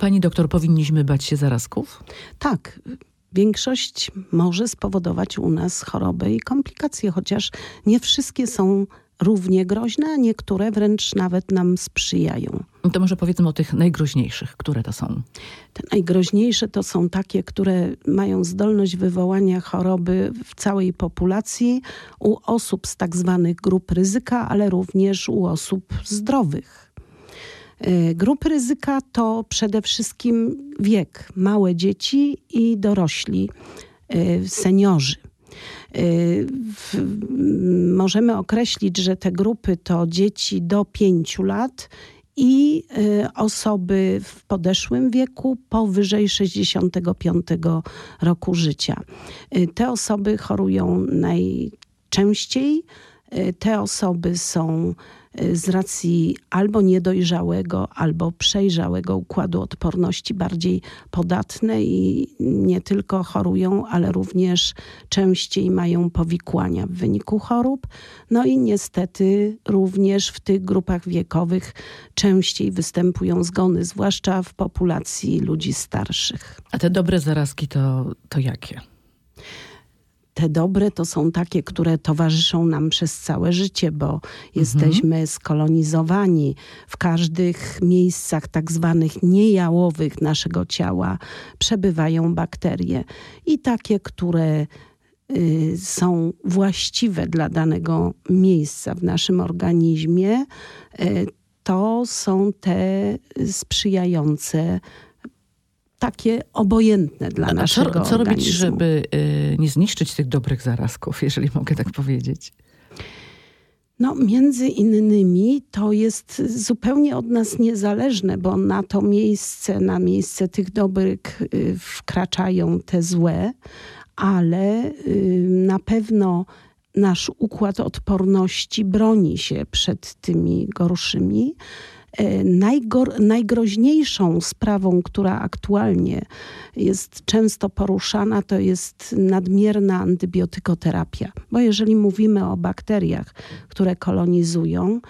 Pani doktor, powinniśmy bać się zarazków? Tak. Większość może spowodować u nas chorobę i komplikacje, chociaż nie wszystkie są równie groźne, a niektóre wręcz nawet nam sprzyjają. To może powiedzmy o tych najgroźniejszych. Które to są? Te najgroźniejsze to są takie, które mają zdolność wywołania choroby w całej populacji u osób z tak zwanych grup ryzyka, ale również u osób zdrowych. E, grupy ryzyka to przede wszystkim wiek, małe dzieci i dorośli, e, seniorzy. E, możemy określić, że te grupy to dzieci do 5 lat i osoby w podeszłym wieku powyżej 65 roku życia. Te osoby chorują najczęściej. Te osoby są z racji albo niedojrzałego, albo przejrzałego układu odporności bardziej podatne i nie tylko chorują, ale również częściej mają powikłania w wyniku chorób. No i niestety również w tych grupach wiekowych częściej występują zgony, zwłaszcza w populacji ludzi starszych. A te dobre zarazki to, to jakie? Te dobre to są takie, które towarzyszą nam przez całe życie, bo jesteśmy skolonizowani w każdych miejscach tak zwanych niejałowych naszego ciała. Przebywają bakterie i takie, które y, są właściwe dla danego miejsca w naszym organizmie, y, to są te sprzyjające takie obojętne dla A naszego co, co robić, żeby y, nie zniszczyć tych dobrych zarazków, jeżeli mogę tak powiedzieć? No, między innymi to jest zupełnie od nas niezależne, bo na to miejsce, na miejsce tych dobrych y, wkraczają te złe, ale y, na pewno nasz układ odporności broni się przed tymi gorszymi. E, najgor, najgroźniejszą sprawą, która aktualnie jest często poruszana, to jest nadmierna antybiotykoterapia. Bo jeżeli mówimy o bakteriach, które kolonizują,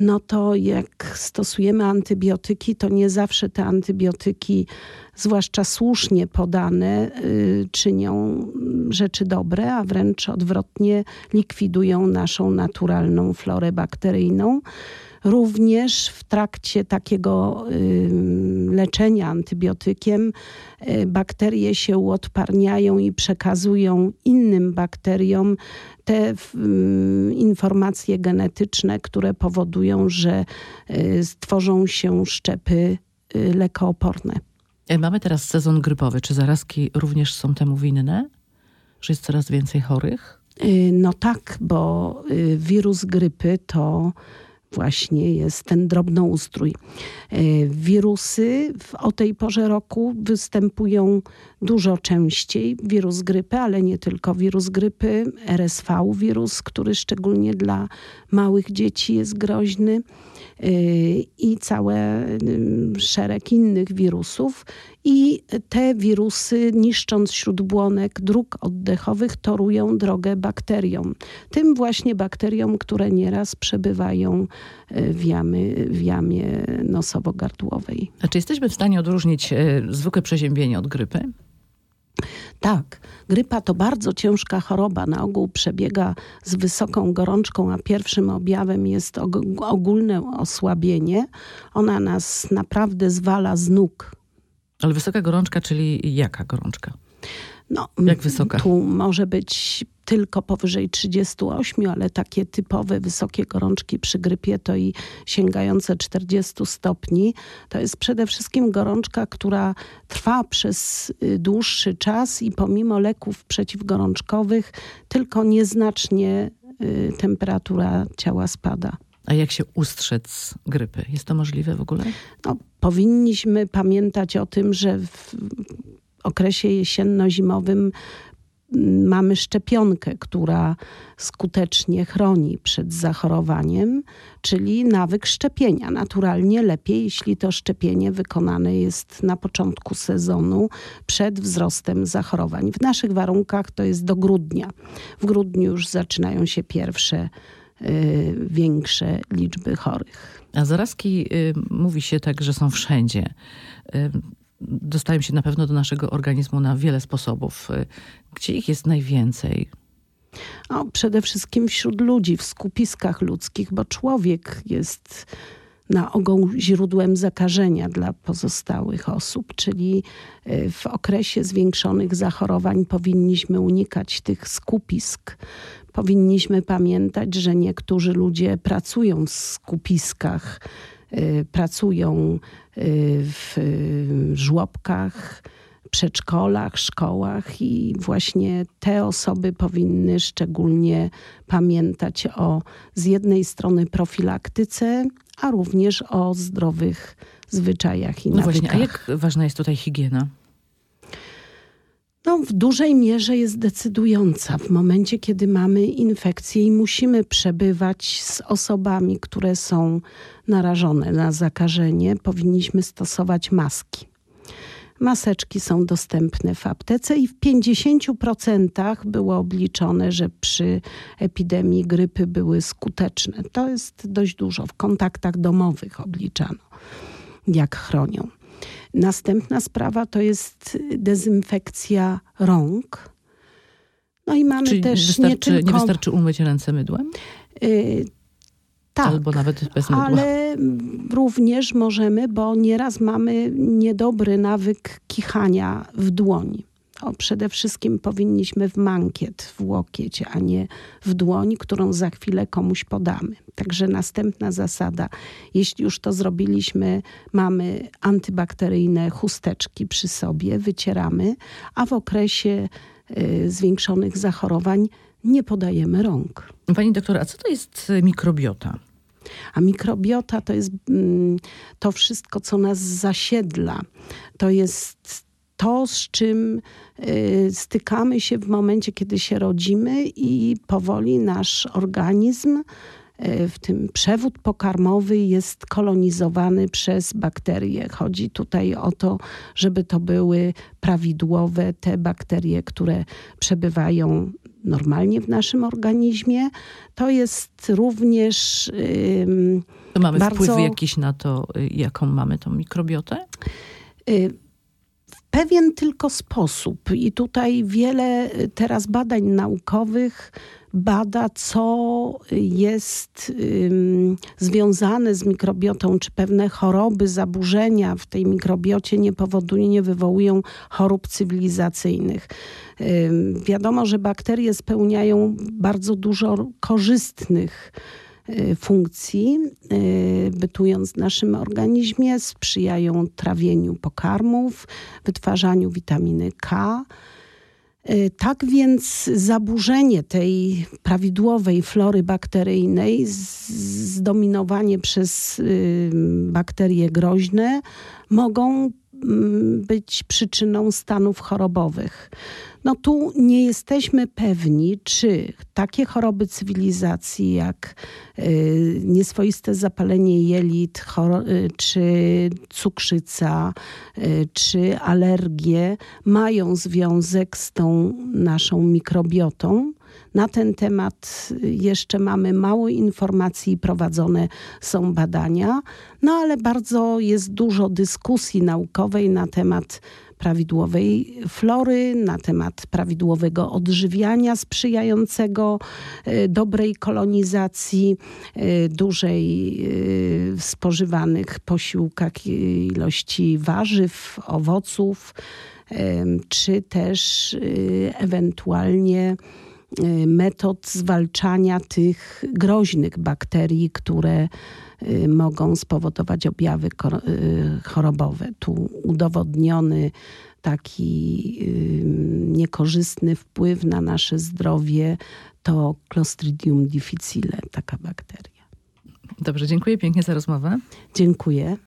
no to jak stosujemy antybiotyki, to nie zawsze te antybiotyki, zwłaszcza słusznie podane, y, czynią rzeczy dobre, a wręcz odwrotnie likwidują naszą naturalną florę bakteryjną. Również w trakcie takiego leczenia antybiotykiem y, bakterie się uodparniają i przekazują innym bakteriom te informacje genetyczne, które powodują, że y, stworzą się szczepy y, lekooporne. E, mamy teraz sezon grypowy. Czy zarazki również są temu winne? Że jest coraz więcej chorych? No tak, bo wirus grypy to właśnie jest ten drobnoustrój. E, wirusy o tej porze roku występują dużo częściej. Wirus grypy, ale nie tylko wirus grypy, RSV wirus, który szczególnie dla małych dzieci jest groźny i cały szereg innych wirusów. I te wirusy, niszcząc śródbłonek dróg oddechowych, torują drogę bakteriom. Tym właśnie bakteriom, które nieraz przebywają e, w, jamy, w jamie nosowo-gardłowej. A czy jesteśmy w stanie odróżnić e, zwykłe przeziębienie od grypy? Tak, grypa to bardzo ciężka choroba. Na ogół przebiega z wysoką gorączką, a pierwszym objawem jest ogólne osłabienie. Ona nas naprawdę zwala z nóg. Ale wysoka gorączka, czyli jaka gorączka? No, Jak wysoka? Tu może być tylko powyżej 38, ale takie typowe wysokie gorączki przy grypie to i sięgające 40 stopni. To jest przede wszystkim gorączka, która trwa przez y, dłuższy czas i pomimo leków przeciwgorączkowych tylko nieznacznie y, temperatura ciała spada. A jak się ustrzec grypy? Jest to możliwe w ogóle? No, powinniśmy pamiętać o tym, że w okresie jesienno-zimowym mamy szczepionkę, która skutecznie chroni przed zachorowaniem, czyli nawyk szczepienia. Naturalnie lepiej, jeśli to szczepienie wykonane jest na początku sezonu przed wzrostem zachorowań. W naszych warunkach to jest do grudnia. W grudniu już zaczynają się pierwsze większe liczby chorych. A zarazki mówi się tak, że są wszędzie dostają się na pewno do naszego organizmu na wiele sposobów. Gdzie ich jest najwięcej? No, przede wszystkim wśród ludzi, w skupiskach ludzkich, bo człowiek jest na ogół źródłem zakażenia dla pozostałych osób, czyli e, w okresie zwiększonych zachorowań powinniśmy unikać tych skupisk. Powinniśmy pamiętać, że niektórzy ludzie pracują w skupiskach, pracują e, w żłobkach, przedszkolach, szkołach i właśnie te osoby powinny szczególnie pamiętać o z jednej strony profilaktyce, a również o zdrowych zwyczajach i no nawykach. Właśnie, a jak ważna jest tutaj higiena? No, w dużej mierze jest decydująca w momencie, kiedy mamy infekcję i musimy przebywać z osobami, które są narażone na zakażenie. Powinniśmy stosować maski. Maseczki są dostępne w aptece i w 50% było obliczone, że przy epidemii grypy były skuteczne. To jest dość dużo. W kontaktach domowych obliczano, jak chronią. Następna sprawa to jest dezynfekcja rąk. No i mamy Czyli też wystarczy, nie, tylko... nie wystarczy umyć ręce mydłem? Y tak, Albo nawet bez mydła. ale również możemy, bo nieraz mamy niedobry nawyk kichania w dłoni. O, przede wszystkim powinniśmy w mankiet, w łokieć, a nie w dłoń, którą za chwilę komuś podamy. Także następna zasada. Jeśli już to zrobiliśmy, mamy antybakteryjne chusteczki przy sobie, wycieramy, a w okresie y, zwiększonych zachorowań nie podajemy rąk. Pani doktor, a co to jest e, mikrobiota? A mikrobiota to jest mm, to wszystko, co nas zasiedla. To jest to, z czym y, stykamy się w momencie, kiedy się rodzimy i powoli nasz organizm y, w tym przewód pokarmowy jest kolonizowany przez bakterie. Chodzi tutaj o to, żeby to były prawidłowe te bakterie, które przebywają normalnie w naszym organizmie. To jest również. to mamy bardzo, wpływ jakiś na to, y, jaką mamy tą mikrobiotę? Pewien tylko sposób. I tutaj wiele y, teraz badań naukowych bada, co jest ym, związane z mikrobiotą, czy pewne choroby, zaburzenia w tej mikrobiocie nie powodują, nie wywołują chorób cywilizacyjnych. Ym, wiadomo, że bakterie spełniają bardzo dużo korzystnych funkcji, y, bytując w naszym organizmie, sprzyjają trawieniu pokarmów, wytwarzaniu witaminy K, E, tak więc zaburzenie tej prawidłowej flory bakteryjnej, zdominowanie przez y, bakterie groźne, mogą być przyczyną stanów chorobowych. No tu nie jesteśmy pewni, czy takie choroby cywilizacji jak y, nieswoiste zapalenie jelit, y, czy cukrzyca, y, czy alergie mają związek z tą naszą mikrobiotą. Na ten temat jeszcze mamy mało informacji, prowadzone są badania, no ale bardzo jest dużo dyskusji naukowej na temat prawidłowej flory, na temat prawidłowego odżywiania sprzyjającego e, dobrej kolonizacji, e, dużej e, spożywanych posiłkach ilości warzyw, owoców, czy też ewentualnie metod zwalczania tych groźnych bakterii, które Y, mogą spowodować objawy y, chorobowe. Tu udowodniony taki y, niekorzystny wpływ na nasze zdrowie to Clostridium difficile, taka bakteria. Dobrze, dziękuję pięknie za rozmowę. Dziękuję.